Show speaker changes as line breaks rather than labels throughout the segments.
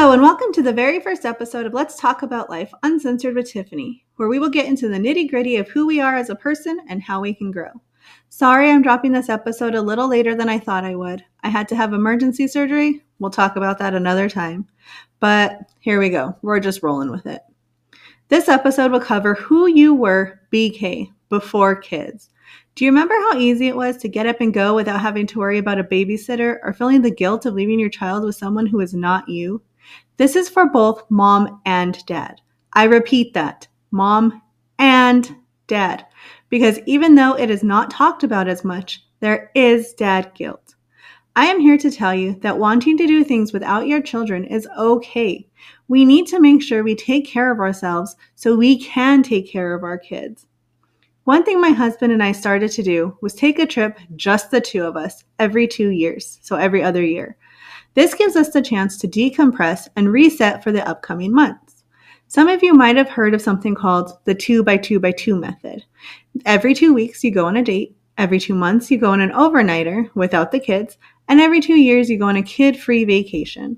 Hello, and welcome to the very first episode of Let's Talk About Life Uncensored with Tiffani, where we will get into the nitty gritty of who we are as a person and how we can grow. Sorry, I'm dropping this episode a little later than I thought I would. I had to have emergency surgery. We'll talk about that another time. But here we go. We're just rolling with it. This episode will cover who you were BK before kids. Do you remember how easy it was to get up and go without having to worry about a babysitter or feeling the guilt of leaving your child with someone who is not you? This is for both mom and dad. I repeat that mom and dad. Because even though it is not talked about as much, there is dad guilt. I am here to tell you that wanting to do things without your children is okay. We need to make sure we take care of ourselves so we can take care of our kids. One thing my husband and I started to do was take a trip, just the two of us, every two years, so every other year. This gives us the chance to decompress and reset for the upcoming months. Some of you might have heard of something called the 2 by 2 by 2 method. Every two weeks, you go on a date. Every two months, you go on an overnighter without the kids. And every two years, you go on a kid free vacation.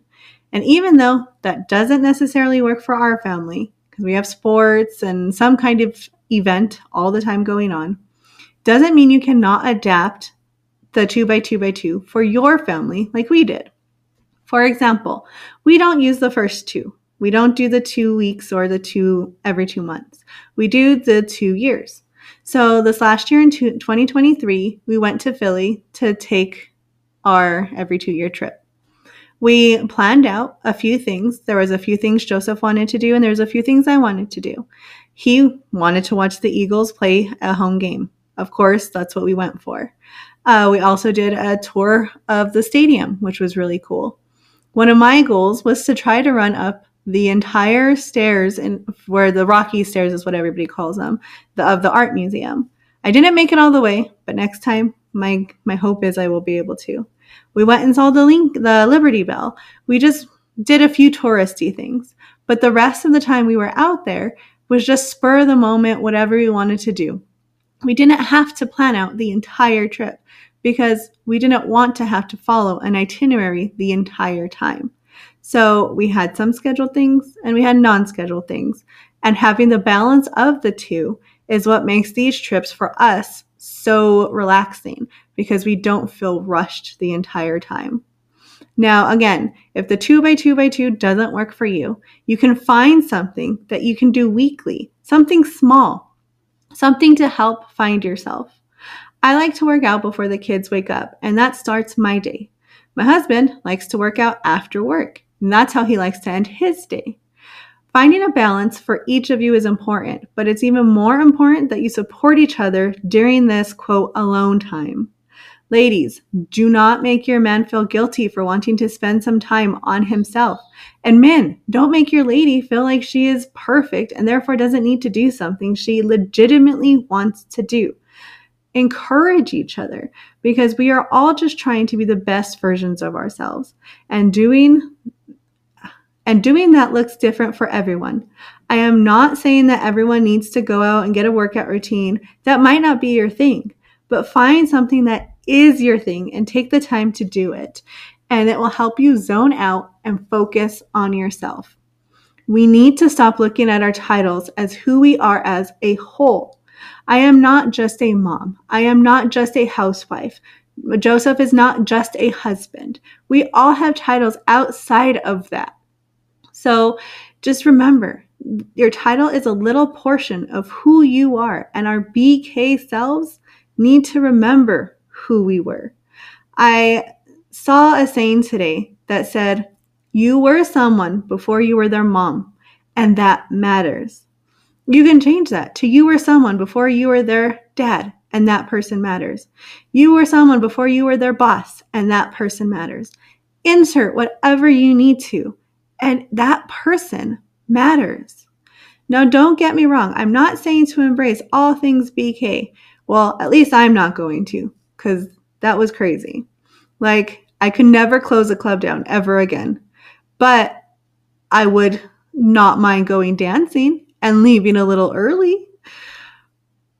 And even though that doesn't necessarily work for our family, because we have sports and some kind of event all the time going on, doesn't mean you cannot adapt the 2 by 2 by 2 for your family like we did. For example, we don't use the first two. We don't do the two weeks or the two every two months. We do the two years. So this last year in 2023, we went to Philly to take our every two year trip. We planned out a few things. There was a few things Joseph wanted to do, and there's a few things I wanted to do. He wanted to watch the Eagles play a home game. Of course, that's what we went for. Uh, we also did a tour of the stadium, which was really cool. One of my goals was to try to run up the entire stairs in where the Rocky stairs is what everybody calls them, the, of the art museum. I didn't make it all the way, but next time my my hope is I will be able to. We went and saw the link the Liberty Bell. We just did a few touristy things, but the rest of the time we were out there was just spur of the moment whatever we wanted to do. We didn't have to plan out the entire trip because we didn't want to have to follow an itinerary the entire time. So we had some scheduled things and we had non scheduled things. And having the balance of the two is what makes these trips for us so relaxing because we don't feel rushed the entire time. Now, again, if the two by two by two doesn't work for you, you can find something that you can do weekly, something small, something to help find yourself. I like to work out before the kids wake up, and that starts my day. My husband likes to work out after work, and that's how he likes to end his day. Finding a balance for each of you is important, but it's even more important that you support each other during this quote alone time. Ladies, do not make your man feel guilty for wanting to spend some time on himself. And men, don't make your lady feel like she is perfect and therefore doesn't need to do something she legitimately wants to do encourage each other because we are all just trying to be the best versions of ourselves and doing and doing that looks different for everyone. I am not saying that everyone needs to go out and get a workout routine. That might not be your thing, but find something that is your thing and take the time to do it. And it will help you zone out and focus on yourself. We need to stop looking at our titles as who we are as a whole I am not just a mom. I am not just a housewife. Joseph is not just a husband. We all have titles outside of that. So just remember your title is a little portion of who you are, and our BK selves need to remember who we were. I saw a saying today that said, You were someone before you were their mom, and that matters. You can change that to you were someone before you were their dad, and that person matters. You were someone before you were their boss, and that person matters. Insert whatever you need to, and that person matters. Now, don't get me wrong. I'm not saying to embrace all things BK. Well, at least I'm not going to, because that was crazy. Like, I could never close a club down ever again. But I would not mind going dancing and leaving a little early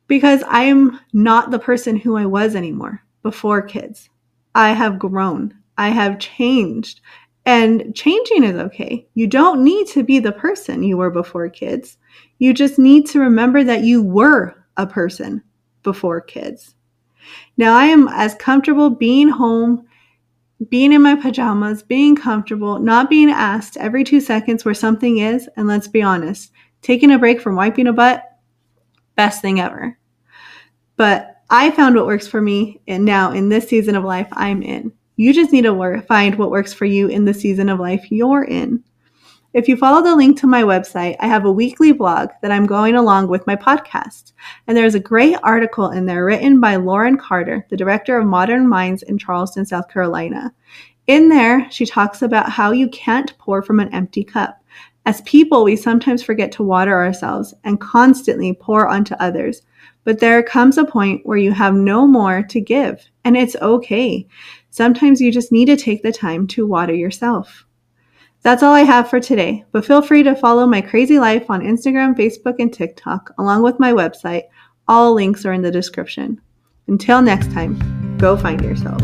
because I am not the person who I was anymore before kids. I have grown, I have changed, And changing is okay. You don't need to be the person you were before kids. You just need to remember that you were a person before kids. Now I am as comfortable being home, being in my pajamas, being comfortable, not being asked every two seconds where something is. And let's be honest, taking a break from wiping a butt, best thing ever. But I found what works for me, and now in this season of life I'm in. You just need to work, find what works for you in the season of life you're in. If you follow the link to my website, I have a weekly blog that I'm going along with my podcast. And there's a great article in there written by Lauren Carter, the director of Modern Minds in Charleston, South Carolina. In there, she talks about how you can't pour from an empty cup. As people, we sometimes forget to water ourselves and constantly pour onto others. But there comes a point where you have no more to give, and it's okay. Sometimes you just need to take the time to water yourself. That's all I have for today, but feel free to follow my crazy life on Instagram, Facebook, and TikTok, along with my website. All links are in the description. Until next time, go find yourself.